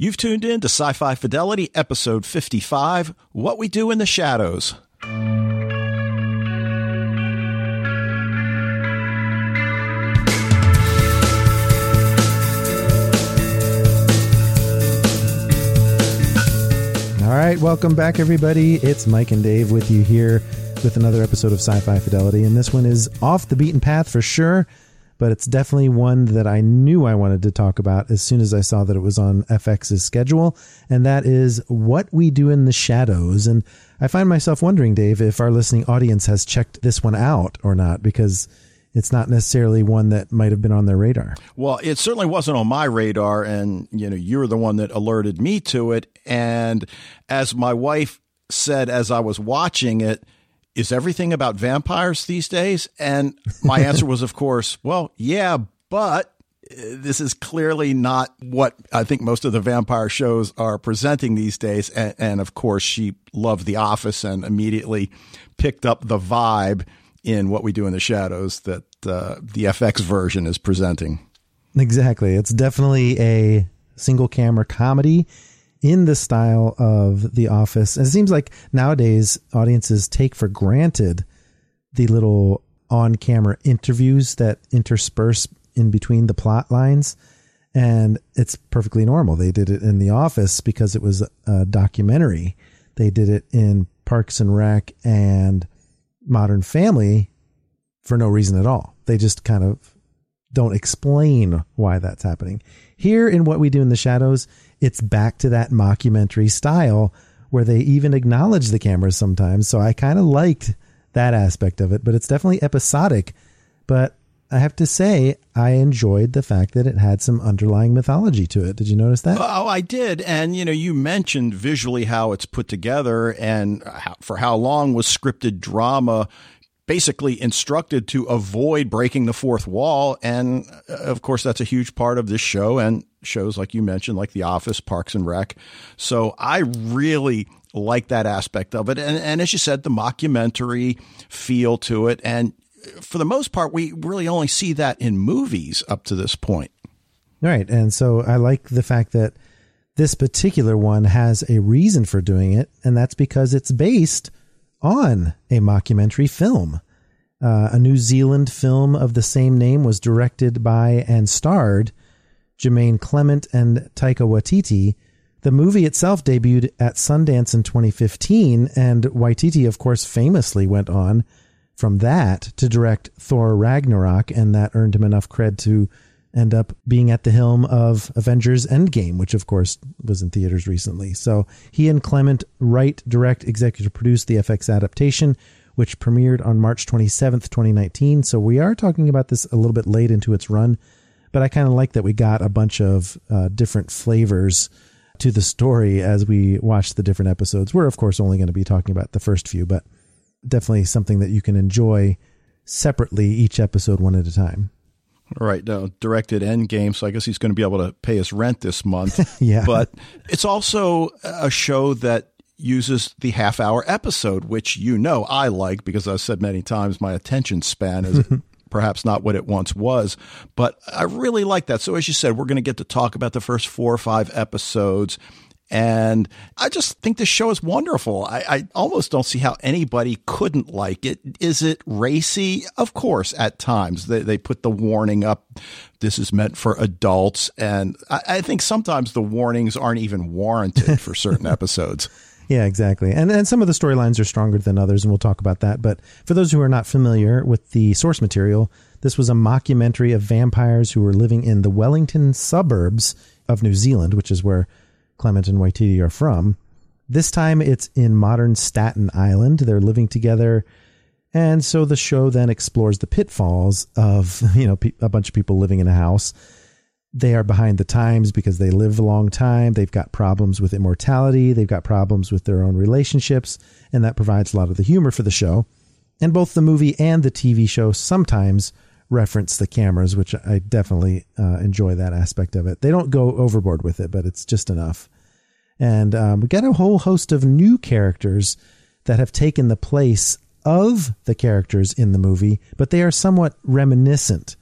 You've tuned in to Sci-Fi Fidelity, episode 55, What We Do in the Shadows. All right, welcome back, everybody. It's Mike and Dave with you here with another episode of Sci Fi Fidelity. And this one is off the beaten path for sure, but it's definitely one that I knew I wanted to talk about as soon as I saw that it was on FX's schedule. And that is What We Do in the Shadows. And I find myself wondering, Dave, if our listening audience has checked this one out or not, because it's not necessarily one that might have been on their radar. Well, it certainly wasn't on my radar, and you know, you're the one that alerted me to it. And as my wife said as I was watching it, is everything about vampires these days? And my answer was, of course, well, yeah, but uh, this is clearly not what I think most of the vampire shows are presenting these days. And, and of course, she loved The Office and immediately picked up the vibe in what we do in the shadows that uh, the FX version is presenting. Exactly. It's definitely a single camera comedy in the style of The Office. And it seems like nowadays audiences take for granted the little on camera interviews that intersperse in between the plot lines. And it's perfectly normal. They did it in The Office because it was a documentary. They did it in Parks and Rec and Modern Family for no reason at all. They just kind of don't explain why that's happening. Here in What We Do in the Shadows, it's back to that mockumentary style where they even acknowledge the cameras sometimes. So I kind of liked that aspect of it, but it's definitely episodic. But I have to say, I enjoyed the fact that it had some underlying mythology to it. Did you notice that? Oh, I did. And, you know, you mentioned visually how it's put together and how, for how long was scripted drama basically instructed to avoid breaking the fourth wall. And uh, of course, that's a huge part of this show and shows like you mentioned, like The Office, Parks and Rec. So I really like that aspect of it. And, and as you said, the mockumentary feel to it. And for the most part, we really only see that in movies up to this point. Right. And so I like the fact that this particular one has a reason for doing it, and that's because it's based on a mockumentary film. Uh, a New Zealand film of the same name was directed by and starred Jermaine Clement and Taika Waititi. The movie itself debuted at Sundance in 2015, and Waititi, of course, famously went on from that to direct Thor Ragnarok, and that earned him enough cred to end up being at the helm of Avengers Endgame, which of course was in theaters recently. So he and Clement write, direct, executive produce the FX adaptation, which premiered on March 27th, 2019. So we are talking about this a little bit late into its run, but I kind of like that we got a bunch of uh, different flavors to the story as we watch the different episodes. We're of course only going to be talking about the first few, but definitely something that you can enjoy separately each episode one at a time. Right now, directed Endgame, so I guess he's going to be able to pay his rent this month. yeah, but it's also a show that uses the half hour episode, which you know I like because I've said many times my attention span is perhaps not what it once was, but I really like that. So as you said, we're going to get to talk about the first four or five episodes and I just think this show is wonderful. I, I, almost don't see how anybody couldn't like it. Is it racy? Of course, at times they, they put the warning up. This is meant for adults. And I, I think sometimes the warnings aren't even warranted for certain episodes. Yeah, exactly. And and some of the storylines are stronger than others, and we'll talk about that. But for those who are not familiar with the source material, this was a mockumentary of vampires who were living in the Wellington suburbs of New Zealand, which is where Clement and Waititi are from. This time it's in modern Staten Island. They're living together. And so the show then explores the pitfalls of, you know, a bunch of people living in a house. they are behind the times because they live a long time. They've got problems with immortality. They've got problems with their own relationships. And that provides a lot of the humor for the show. And both the movie and the TV show sometimes reference the cameras, which I definitely uh, enjoy that aspect of it. They don't go overboard with it, but it's just enough. And um, we got a whole host of new characters that have taken the place of the characters in the movie, but they are somewhat reminiscent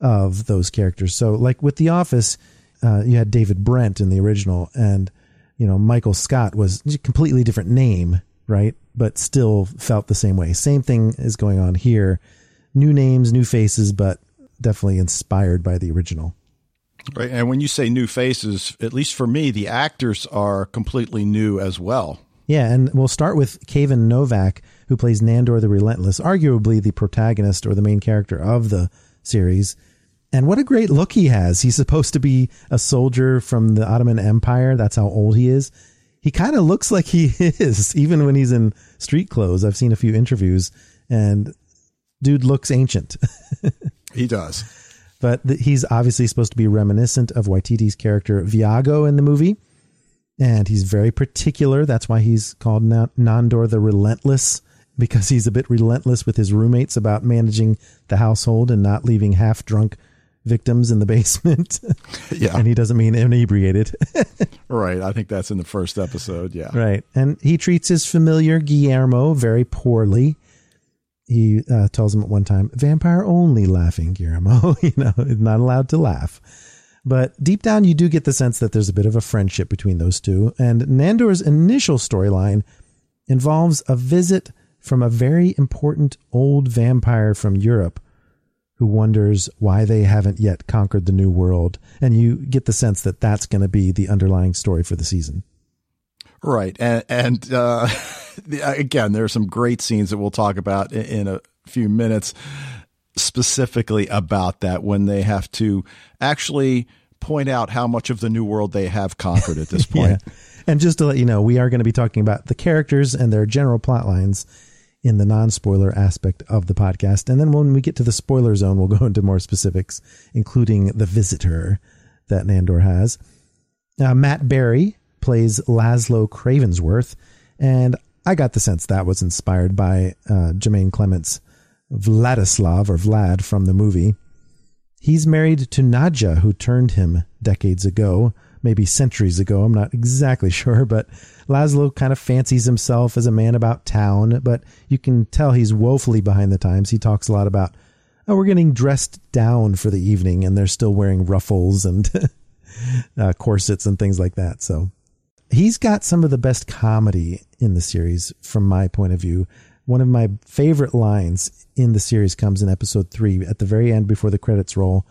of those characters. So, like with The Office, uh, you had David Brent in the original, and you know Michael Scott was a completely different name, right? But still felt the same way. Same thing is going on here. New names, new faces, but definitely inspired by the original. Right, and when you say new faces, at least for me, the actors are completely new as well. Yeah, and we'll start with Kayvan Novak, who plays Nandor the Relentless, arguably the protagonist or the main character of the series. And what a great look he has. He's supposed to be a soldier from the Ottoman Empire. That's how old he is. He kind of looks like he is, even when he's in street clothes. I've seen a few interviews, and dude looks ancient. he does. But th- he's obviously supposed to be reminiscent of Waititi's character Viago in the movie. And he's very particular. That's why he's called Nandor the Relentless because he's a bit relentless with his roommates about managing the household and not leaving half drunk victims in the basement. yeah. and he doesn't mean inebriated. right. I think that's in the first episode. Yeah. Right. And he treats his familiar Guillermo very poorly. He uh, tells him at one time, vampire only laughing, Guillermo. you know, not allowed to laugh. But deep down, you do get the sense that there's a bit of a friendship between those two. And Nandor's initial storyline involves a visit from a very important old vampire from Europe who wonders why they haven't yet conquered the new world. And you get the sense that that's going to be the underlying story for the season. Right. And, and uh, again, there are some great scenes that we'll talk about in, in a few minutes specifically about that when they have to actually point out how much of the new world they have conquered at this point. yeah. And just to let you know, we are going to be talking about the characters and their general plot lines in the non spoiler aspect of the podcast. And then when we get to the spoiler zone, we'll go into more specifics, including the visitor that Nandor has. Uh, Matt Berry plays Laszlo Cravensworth, and I got the sense that was inspired by uh, Jermaine Clement's Vladislav or Vlad from the movie. He's married to Nadja, who turned him decades ago, maybe centuries ago. I'm not exactly sure, but Laszlo kind of fancies himself as a man about town, but you can tell he's woefully behind the times. He talks a lot about, oh, we're getting dressed down for the evening, and they're still wearing ruffles and uh, corsets and things like that. So he's got some of the best comedy in the series from my point of view. One of my favorite lines in the series comes in episode three at the very end before the credits roll.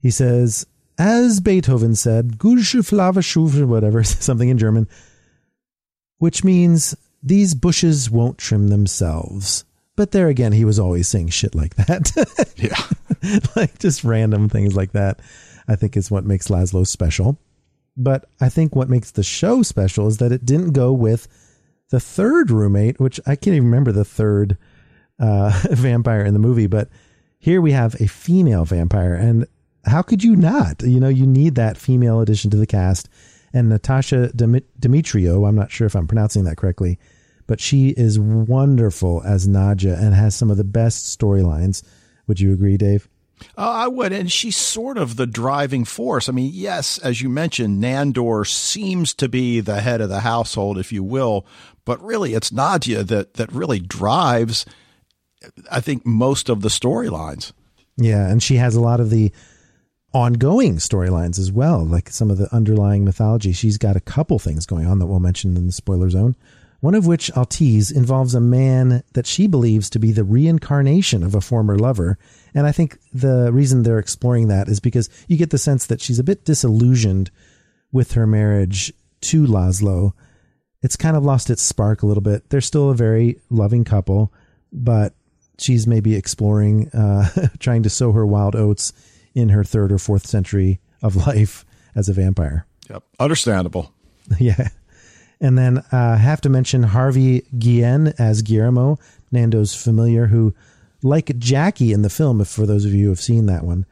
He says, as Beethoven said, Schufe, whatever, something in German, which means these bushes won't trim themselves. But there again, he was always saying shit like that. yeah. like just random things like that, I think is what makes Laszlo special. But I think what makes the show special is that it didn't go with the third roommate, which I can't even remember the third uh, vampire in the movie, but here we have a female vampire. And how could you not? You know, you need that female addition to the cast and Natasha Demetriou. I'm not sure if I'm pronouncing that correctly, but she is wonderful as Nadja and has some of the best storylines. Would you agree, Dave? Uh, I would, and she's sort of the driving force. I mean, yes, as you mentioned, Nandor seems to be the head of the household, if you will, but really, it's Nadja that that really drives. I think most of the storylines. Yeah, and she has a lot of the ongoing storylines as well, like some of the underlying mythology. She's got a couple things going on that we'll mention in the spoiler zone. One of which I'll tease involves a man that she believes to be the reincarnation of a former lover. And I think the reason they're exploring that is because you get the sense that she's a bit disillusioned with her marriage to Laszlo. It's kind of lost its spark a little bit. They're still a very loving couple, but she's maybe exploring, uh, trying to sow her wild oats in her third or fourth century of life as a vampire. Yep. Understandable. yeah. And then uh, I have to mention Harvey Guillen as Guillermo, Nandor's familiar, who, like Jackie in the film, if for those of you who have seen that one,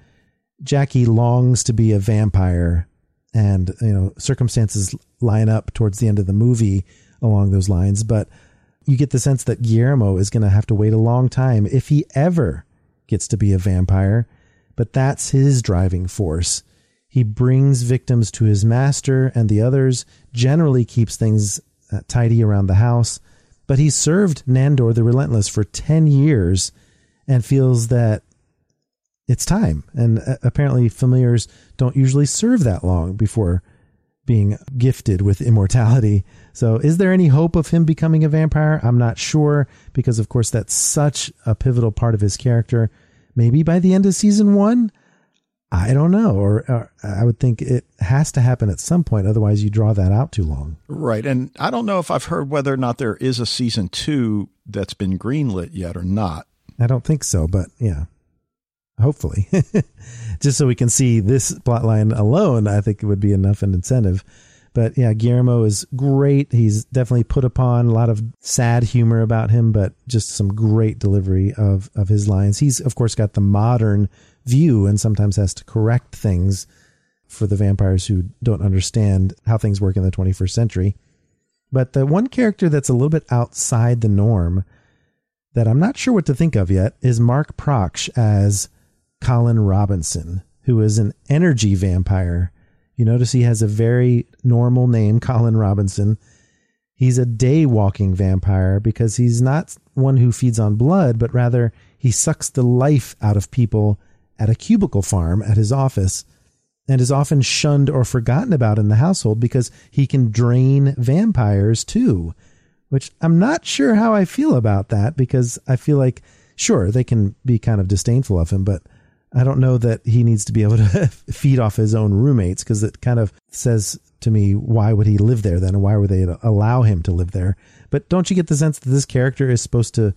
Jackie longs to be a vampire, and you know circumstances line up towards the end of the movie along those lines. But you get the sense that Guillermo is going to have to wait a long time if he ever gets to be a vampire. But that's his driving force. He brings victims to his master and the others, generally keeps things uh, tidy around the house. But he served Nandor the Relentless for 10 years and feels that it's time. And uh, apparently, familiars don't usually serve that long before being gifted with immortality. So, is there any hope of him becoming a vampire? I'm not sure because, of course, that's such a pivotal part of his character. Maybe by the end of season one, I don't know. Or, or, I would think it has to happen at some point. Otherwise, you draw that out too long. Right. And I don't know if I've heard whether or not there is a season two that's been greenlit yet or not. I don't think so, but yeah, hopefully. Just so we can see this plot line alone, I think it would be enough an incentive. But yeah, Guillermo is great. He's definitely put upon a lot of sad humor about him, but just some great delivery of, of his lines. He's, of course, got the modern view and sometimes has to correct things for the vampires who don't understand how things work in the 21st century. But the one character that's a little bit outside the norm that I'm not sure what to think of yet is Mark Proksch as Colin Robinson, who is an energy vampire. You notice he has a very normal name, Colin Robinson. He's a day walking vampire because he's not one who feeds on blood, but rather he sucks the life out of people at a cubicle farm at his office and is often shunned or forgotten about in the household because he can drain vampires too, which I'm not sure how I feel about that because I feel like, sure, they can be kind of disdainful of him, but I don't know that he needs to be able to feed off his own roommates because it kind of says to me, why would he live there then? And why would they allow him to live there? But don't you get the sense that this character is supposed to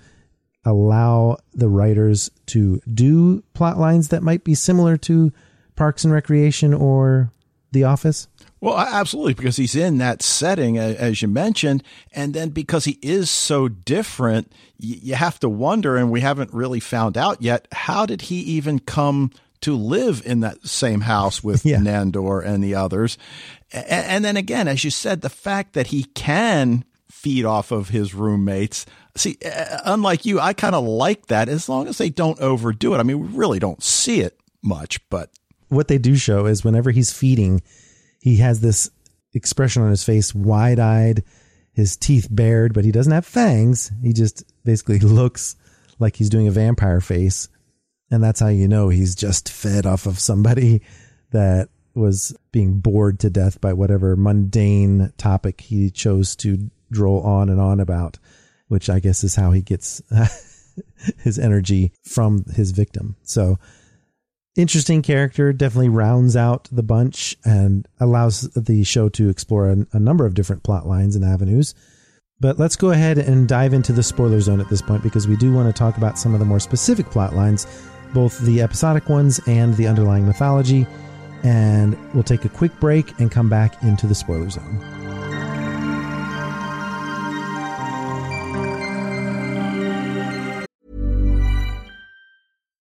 allow the writers to do plot lines that might be similar to Parks and Recreation or The Office? Well, absolutely, because he's in that setting, as you mentioned. And then because he is so different, you have to wonder, and we haven't really found out yet, how did he even come to live in that same house with yeah. Nandor and the others? And then again, as you said, the fact that he can feed off of his roommates. See, uh, unlike you, I kind of like that as long as they don't overdo it. I mean, we really don't see it much, but what they do show is whenever he's feeding, he has this expression on his face, wide eyed, his teeth bared, but he doesn't have fangs. He just basically looks like he's doing a vampire face. And that's how you know he's just fed off of somebody that was being bored to death by whatever mundane topic he chose to droll on and on about, which I guess is how he gets his energy from his victim. So interesting character, definitely rounds out the bunch and allows the show to explore a, a number of different plot lines and avenues. But let's go ahead and dive into the spoiler zone at this point because we do want to talk about some of the more specific plot lines, both the episodic ones and the underlying mythology. And we'll take a quick break and come back into the spoiler zone.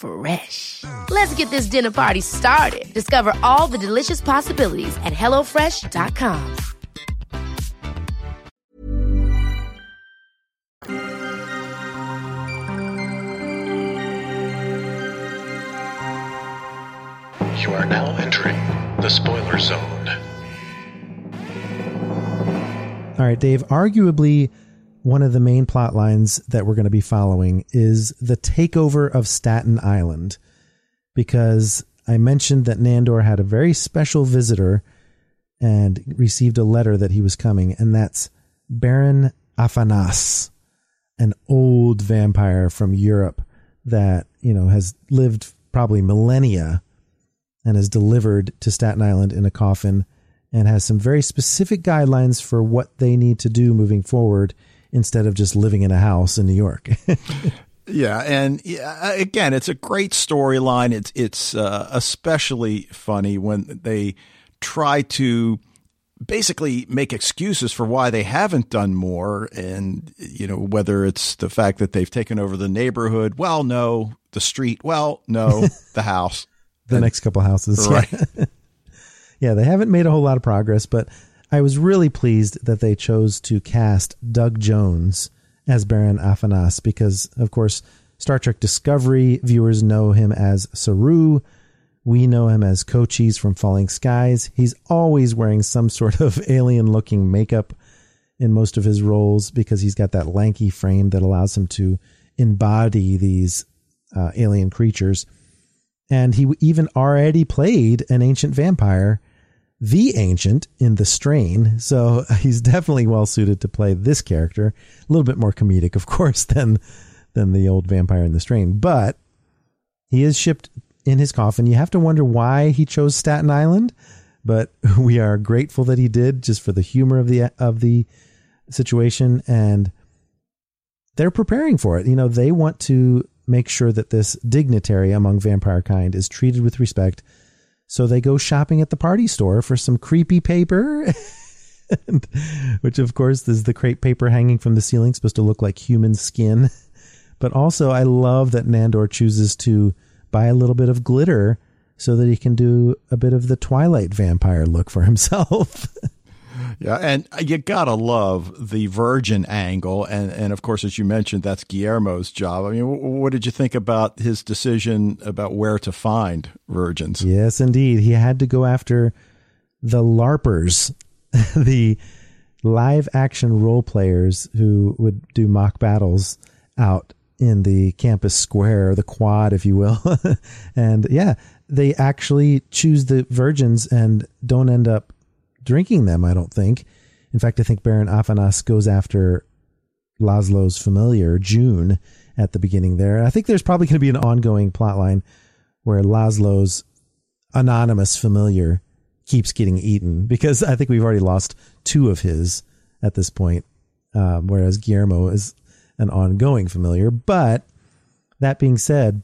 Fresh. Let's get this dinner party started. Discover all the delicious possibilities at HelloFresh.com. You are now entering the spoiler zone. All right, Dave. Arguably, one of the main plot lines that we're going to be following is the takeover of Staten Island. Because I mentioned that Nandor had a very special visitor and received a letter that he was coming, and that's Baron Afanas, an old vampire from Europe that, you know, has lived probably millennia and is delivered to Staten Island in a coffin and has some very specific guidelines for what they need to do moving forward instead of just living in a house in New York. Yeah, and yeah, again, it's a great storyline. It's it's uh, especially funny when they try to basically make excuses for why they haven't done more, and you know whether it's the fact that they've taken over the neighborhood. Well, no, the street. Well, no, the house. the And- next couple houses, Right. Yeah. yeah, they haven't made a whole lot of progress, but I was really pleased that they chose to cast Doug Jones as Baron Afanas because, of course, Star Trek Discovery viewers know him as Saru. We know him as Cochise from Falling Skies. He's always wearing some sort of alien looking makeup in most of his roles because he's got that lanky frame that allows him to embody these uh, alien creatures. And he even already played an ancient vampire, the ancient in the strain. So uh, he's definitely well suited to play this character. A little bit more comedic, of course, than than the old vampire in the strain. But he is shipped in his coffin. You have to wonder why he chose Staten Island, but we are grateful that he did just for the humor of the of the situation and they're preparing for it. You know, they want to make sure that this dignitary among vampire kind is treated with respect. So they go shopping at the party store for some creepy paper, and- which of course is the crepe paper hanging from the ceiling, supposed to look like human skin. But also, I love that Nandor chooses to buy a little bit of glitter so that he can do a bit of the Twilight vampire look for himself. Yeah, and you gotta love the Virgin angle, and and of course, as you mentioned, that's Guillermo's job. I mean, wh- what did you think about his decision about where to find virgins? Yes, indeed. He had to go after the LARPers, the live action role players who would do mock battles out in the campus square, the quad, if you will. and yeah, they actually choose the virgins and don't end up drinking them, I don't think. In fact, I think Baron Afanas goes after Laszlo's familiar, June, at the beginning there. I think there's probably going to be an ongoing plot line where Laszlo's anonymous familiar keeps getting eaten because I think we've already lost two of his at this point, um, whereas Guillermo is an ongoing familiar. But that being said,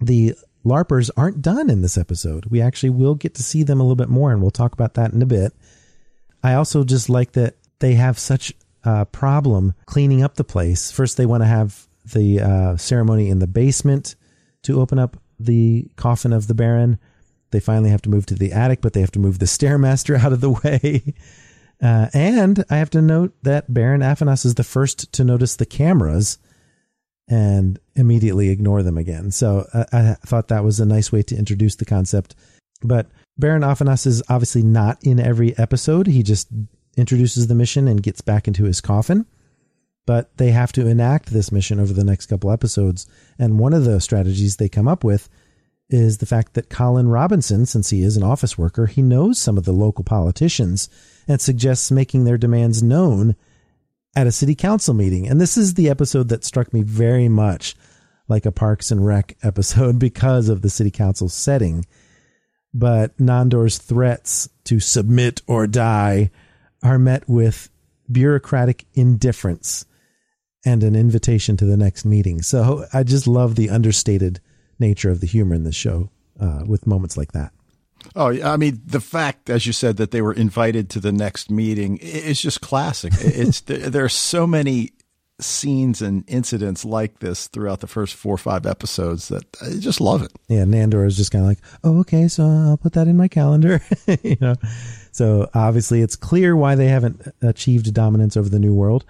the LARPers aren't done in this episode. We actually will get to see them a little bit more, and we'll talk about that in a bit. I also just like that they have such a problem cleaning up the place. First, they want to have the uh, ceremony in the basement to open up the coffin of the Baron. They finally have to move to the attic, but they have to move the stairmaster out of the way. Uh, and I have to note that Baron Afanas is the first to notice the cameras and immediately ignore them again. So I, thought that was a nice way to introduce the concept. But Baron Afanas is obviously not in every episode. He just introduces the mission and gets back into his coffin. But they have to enact this mission over the next couple episodes. And one of the strategies they come up with is the fact that Colin Robinson, since he is an office worker, he knows some of the local politicians and suggests making their demands known at a city council meeting. And this is the episode that struck me very much like a Parks and Rec episode because of the city council setting. But Nandor's threats to submit or die are met with bureaucratic indifference and an invitation to the next meeting. So I just love the understated nature of the humor in this show uh, with moments like that. Oh, I mean, the fact, as you said, that they were invited to the next meeting is just classic. It's there, are so many scenes and incidents like this throughout the first four or five episodes that I just love it. Yeah, Nandor is just kind of like, oh, okay, so I'll put that in my calendar. you know, so obviously it's clear why they haven't achieved dominance over the New World,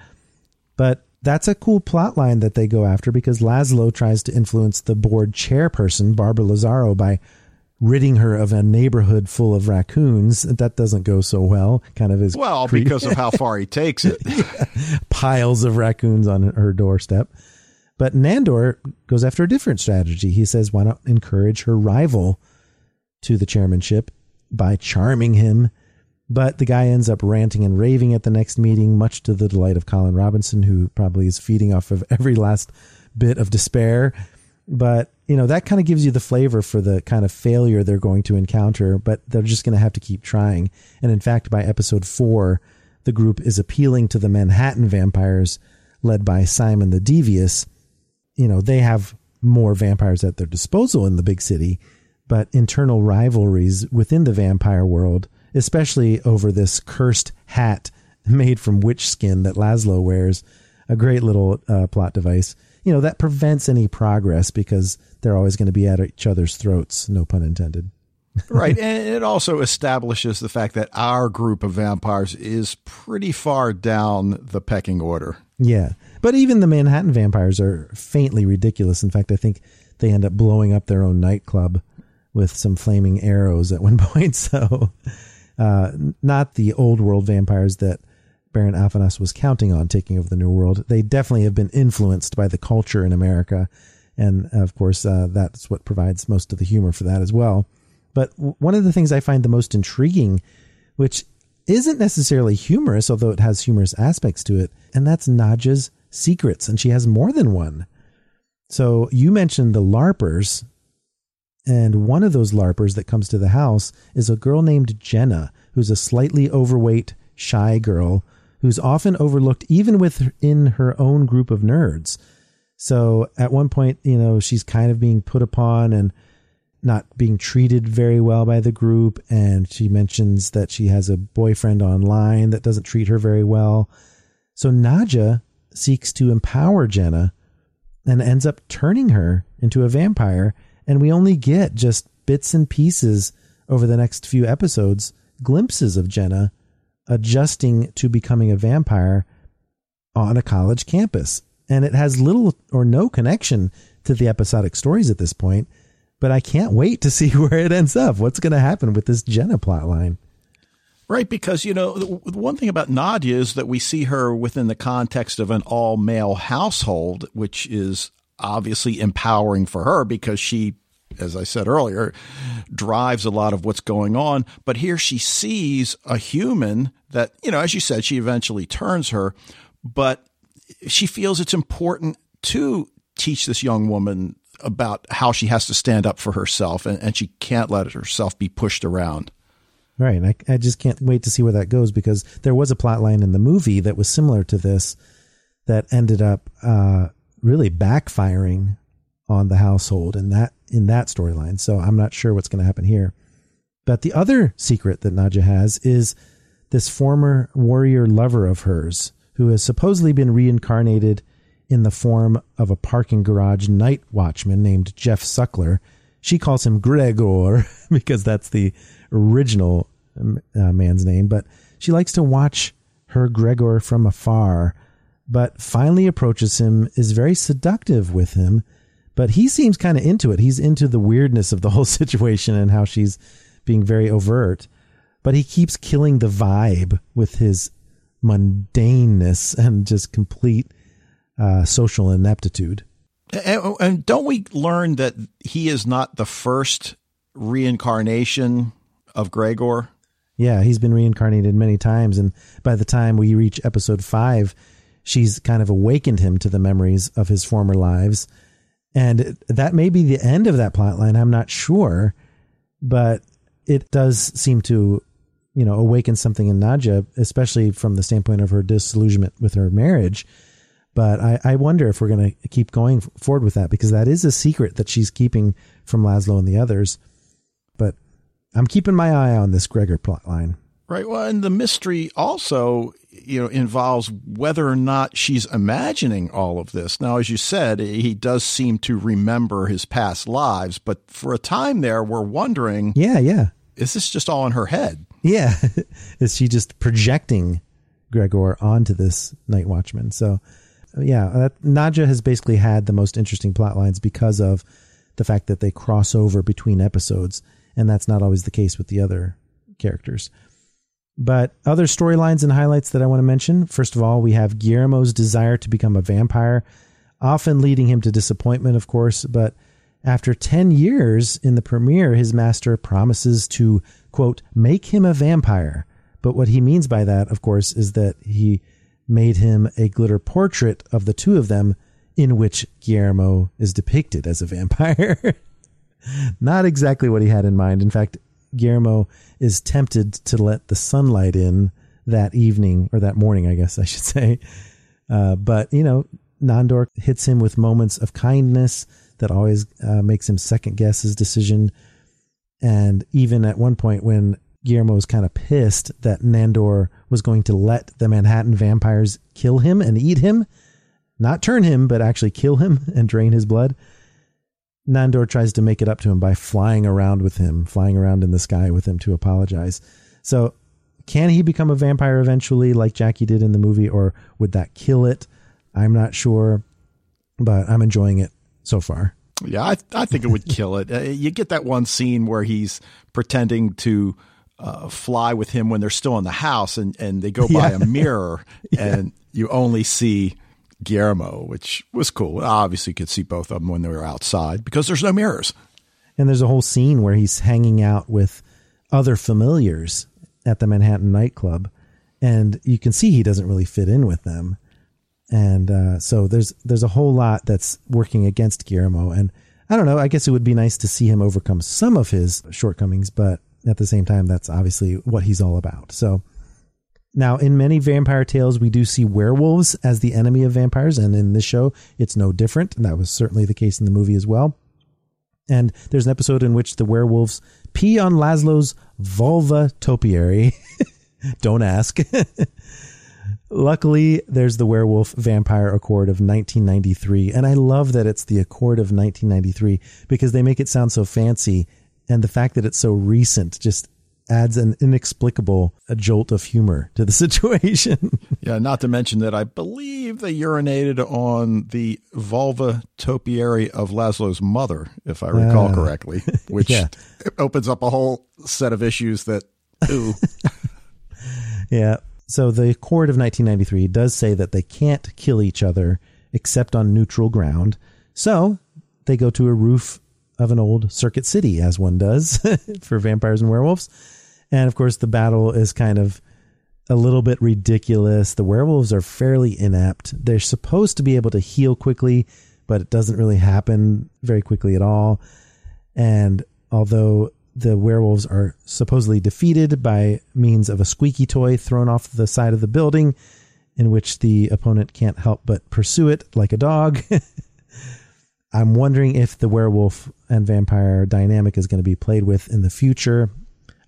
but that's a cool plot line that they go after because Laszlo tries to influence the board chairperson Barbara Lazaro by ridding her of a neighborhood full of raccoons. That doesn't go so well. Kind of is well because of how far he takes it. yeah, piles of raccoons on her doorstep. But Nandor goes after a different strategy. He says, why not encourage her rival to the chairmanship by charming him? But the guy ends up ranting and raving at the next meeting, much to the delight of Colin Robinson, who probably is feeding off of every last bit of despair. But, you know, that kind of gives you the flavor for the kind of failure they're going to encounter, but they're just going to have to keep trying. And in fact, by episode four, the group is appealing to the Manhattan vampires led by Simon the Devious. You know, they have more vampires at their disposal in the big city, but internal rivalries within the vampire world, especially over this cursed hat made from witch skin that Laszlo wears, a great little uh, plot device you know, that prevents any progress because they're always going to be at each other's throats, no pun intended. right. And it also establishes the fact that our group of vampires is pretty far down the pecking order. Yeah. But even the Manhattan vampires are faintly ridiculous. In fact, I think they end up blowing up their own nightclub with some flaming arrows at one point. So, uh, not the old world vampires that Baron Afanas was counting on taking over the New World. They definitely have been influenced by the culture in America. And of course, uh, that's what provides most of the humor for that as well. But one of the things I find the most intriguing, which isn't necessarily humorous, although it has humorous aspects to it, and that's Nadja's secrets. And she has more than one. So you mentioned the LARPers, and one of those LARPers that comes to the house is a girl named Jenna, who's a slightly overweight, shy girl who's often overlooked even within her own group of nerds. So at one point, you know, she's kind of being put upon and not being treated very well by the group. And she mentions that she has a boyfriend online that doesn't treat her very well. So Nadja seeks to empower Jenna and ends up turning her into a vampire. And we only get just bits and pieces over the next few episodes, glimpses of Jenna adjusting to becoming a vampire on a college campus. And it has little or no connection to the episodic stories at this point. But I can't wait to see where it ends up. What's going to happen with this Jenna plotline? Right, because you know the one thing about Nadja is that we see her within the context of an all male household, which is obviously empowering for her because she as I said earlier, drives a lot of what's going on. But here she sees a human that, you know, as you said, she eventually turns her, but she feels it's important to teach this young woman about how she has to stand up for herself and, and she can't let herself be pushed around. Right. I, I just can't wait to see where that goes because there was a plot line in the movie that was similar to this that ended up uh, really backfiring on the household And that in that storyline. So I'm not sure what's going to happen here. But the other secret that Nadja has is this former warrior lover of hers who has supposedly been reincarnated in the form of a parking garage night watchman named Jeff Suckler. She calls him Gregor because that's the original um, uh, man's name, but she likes to watch her Gregor from afar, but finally approaches him, is very seductive with him, but he seems kind of into it. He's into the weirdness of the whole situation and how she's being very overt. But he keeps killing the vibe with his mundaneness and just complete uh, social ineptitude. And, and don't we learn that he is not the first reincarnation of Gregor? Yeah, he's been reincarnated many times. And by the time we reach episode five, she's kind of awakened him to the memories of his former lives and that may be the end of that plot line. I'm not sure, but it does seem to, you know, awaken something in Nadja, especially from the standpoint of her disillusionment with her marriage. But I, I wonder if we're going to keep going forward with that because that is a secret that she's keeping from Laszlo and the others. But I'm keeping my eye on this Gregor plot line. Right. Well, and the mystery also, you know, involves whether or not she's imagining all of this. Now, as you said, he does seem to remember his past lives, but for a time there, we're wondering. Yeah, yeah. Is this just all in her head? Yeah. is she just projecting Gregor onto this night watchman? So, yeah, that, Nadja has basically had the most interesting plot lines because of the fact that they cross over between episodes and that's not always the case with the other characters. But other storylines and highlights that I want to mention. First of all, we have Guillermo's desire to become a vampire, often leading him to disappointment, of course. But after 10 years in the premiere, his master promises to, quote, make him a vampire. But what he means by that, of course, is that he made him a glitter portrait of the two of them in which Guillermo is depicted as a vampire. Not exactly what he had in mind. In fact, Guillermo is tempted to let the sunlight in that evening or that morning, I guess I should say. Uh, but, you know, Nandor hits him with moments of kindness that always uh, makes him second guess his decision. And even at one point when Guillermo was kind of pissed that Nandor was going to let the Manhattan vampires kill him and eat him, not turn him, but actually kill him and drain his blood. Nandor tries to make it up to him by flying around with him, flying around in the sky with him to apologize. So, can he become a vampire eventually, like Jackie did in the movie, or would that kill it? I'm not sure, but I'm enjoying it so far. Yeah, I, I think it would kill it. Uh, you get that one scene where he's pretending to uh, fly with him when they're still in the house, and, and they go by yeah. a mirror, and yeah. you only see Guillermo, which was cool. Obviously, you could see both of them when they were outside because there's no mirrors. And there's a whole scene where he's hanging out with other familiars at the Manhattan nightclub, and you can see he doesn't really fit in with them. And uh, so there's there's a whole lot that's working against Guillermo, and I don't know. I guess it would be nice to see him overcome some of his shortcomings, but at the same time, that's obviously what he's all about. So now, in many vampire tales, we do see werewolves as the enemy of vampires, and in this show, it's no different. And that was certainly the case in the movie as well. And there's an episode in which the werewolves pee on Laszlo's vulva topiary. Don't ask. Luckily, there's the Werewolf Vampire Accord of 1993. And I love that it's the Accord of 1993 because they make it sound so fancy. And the fact that it's so recent just adds an inexplicable a jolt of humor to the situation. yeah, not to mention that I believe they urinated on the vulva topiary of Laszlo's mother, if I recall uh, correctly, which yeah. opens up a whole set of issues that, ooh. yeah. So the Accord of 1993 does say that they can't kill each other except on neutral ground. So they go to a roof of an old circuit city, as one does for vampires and werewolves and of course, the battle is kind of a little bit ridiculous. The werewolves are fairly inept. They're supposed to be able to heal quickly, but it doesn't really happen very quickly at all. And although the werewolves are supposedly defeated by means of a squeaky toy thrown off the side of the building, in which the opponent can't help but pursue it like a dog. I'm wondering if the werewolf and vampire dynamic is going to be played with in the future.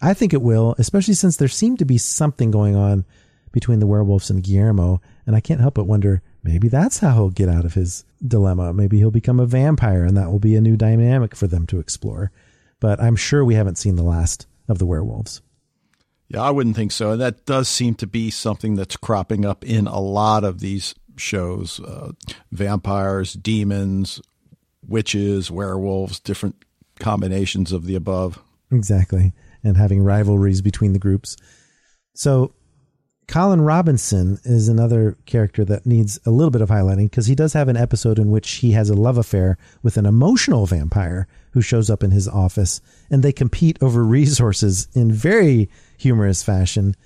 I think it will, especially since there seemed to be something going on between the werewolves and Guillermo, and I can't help but wonder maybe that's how he'll get out of his dilemma. Maybe he'll become a vampire, and that will be a new dynamic for them to explore. But I'm sure we haven't seen the last of the werewolves. Yeah, I wouldn't think so. And that does seem to be something that's cropping up in a lot of these shows uh, vampires, demons, witches, werewolves, different combinations of the above. Exactly and having rivalries between the groups. So Colin Robinson is another character that needs a little bit of highlighting because he does have an episode in which he has a love affair with an emotional vampire who shows up in his office and they compete over resources in very humorous fashion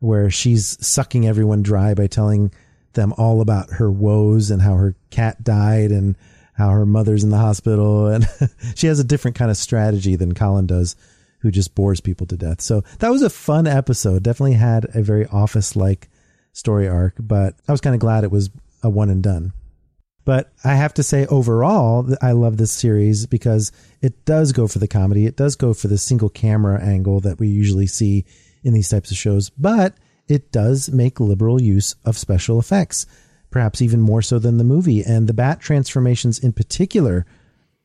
where she's sucking everyone dry by telling them all about her woes and how her cat died and how her mother's in the hospital and she has a different kind of strategy than Colin does who just bores people to death. So that was a fun episode. Definitely had a very office like story arc, but I was kind of glad it was a one and done. But I have to say, overall, I love this series because it does go for the comedy. It does go for the single camera angle that we usually see in these types of shows, but it does make liberal use of special effects, perhaps even more so than the movie. And the bat transformations in particular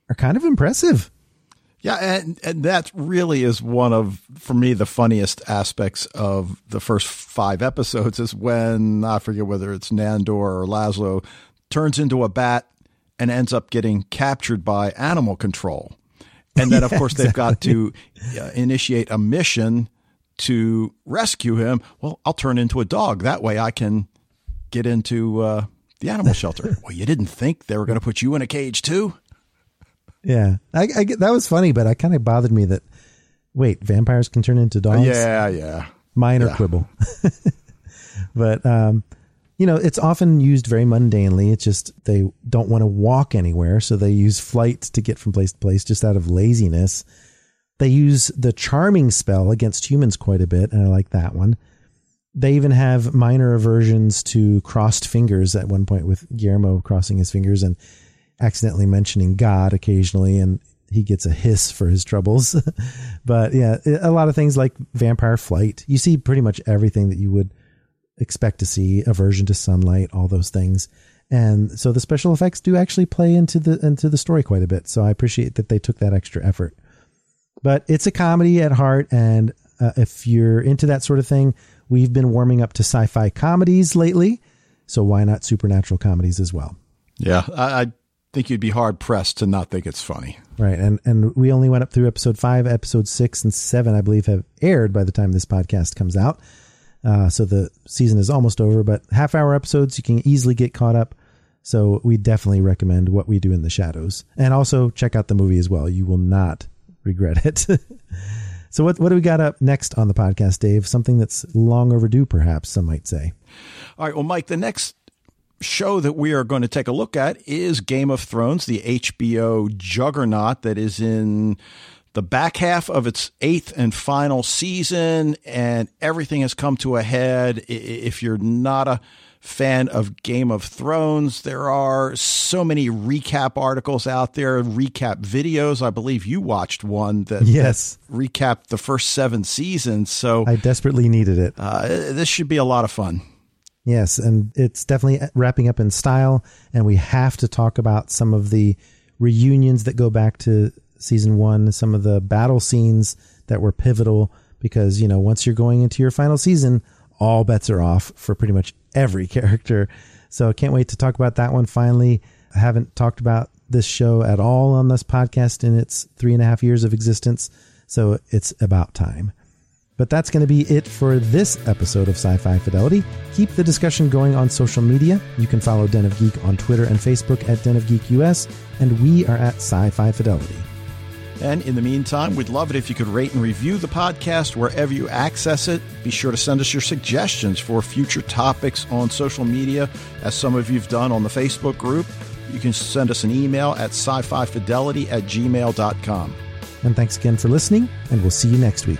are kind of impressive. Yeah, and, and that really is one of, for me, the funniest aspects of the first five episodes is when, I forget whether it's Nandor or Laszlo, turns into a bat and ends up getting captured by animal control. And then, of course, they've got to uh, initiate a mission to rescue him. Well, I'll turn into a dog. That way I can get into uh, the animal shelter. well, you didn't think they were going to put you in a cage too? Yeah, I, I, that was funny, but it kind of bothered me that wait, vampires can turn into dogs. Yeah, yeah. Minor Yeah. quibble, but um, you know, it's often used very mundanely. It's just they don't want to walk anywhere, so they use flight to get from place to place, just out of laziness. They use the charming spell against humans quite a bit, and I like that one. They even have minor aversions to crossed fingers at one point with Guillermo crossing his fingers and accidentally mentioning God occasionally, and he gets a hiss for his troubles. but yeah, a lot of things like vampire flight. You see pretty much everything that you would expect to see aversion to sunlight, all those things. And so the special effects do actually play into the into the story quite a bit. So I appreciate that they took that extra effort. But it's a comedy at heart, and uh, if you're into that sort of thing, we've been warming up to sci-fi comedies lately. So why not supernatural comedies as well? Yeah, I, I think you'd be hard pressed to not think it's funny. Right, and and we only went up through episode five, episode six, and seven. I believe have aired by the time this podcast comes out. Uh, so the season is almost over, but half hour episodes you can easily get caught up. So we definitely recommend what we do in the shadows, and also check out the movie as well. You will not regret it. so what what do we got up next on the podcast, Dave? Something that's long overdue, perhaps some might say. All right, well, Mike, the next show that we are going to take a look at is Game of Thrones, the HBO juggernaut that is in the back half of its eighth and final season, and everything has come to a head. If you're not a fan of Game of Thrones, there are so many recap articles out there, recap videos. I believe you watched one that, Yes. that recapped the first seven seasons. So I desperately needed it. uh, this should be a lot of fun. Yes, and it's definitely wrapping up in style. And we have to talk about some of the reunions that go back to season one, some of the battle scenes that were pivotal. Because, you know, once you're going into your final season, all bets are off for pretty much every character. So I can't wait to talk about that one finally. I haven't talked about this show at all on this podcast in its three and a half years of existence. So it's about time. But that's going to be it for this episode of Sci Fi Fidelity. Keep the discussion going on social media. You can follow Den of Geek on Twitter and Facebook at Den of Geek US, and we are at Sci Fi Fidelity. And in the meantime, we'd love it if you could rate and review the podcast wherever you access it. Be sure to send us your suggestions for future topics on social media, as some of you've done on the Facebook group. You can send us an email at sci fi fidelity at gmail.com. And thanks again for listening, and we'll see you next week.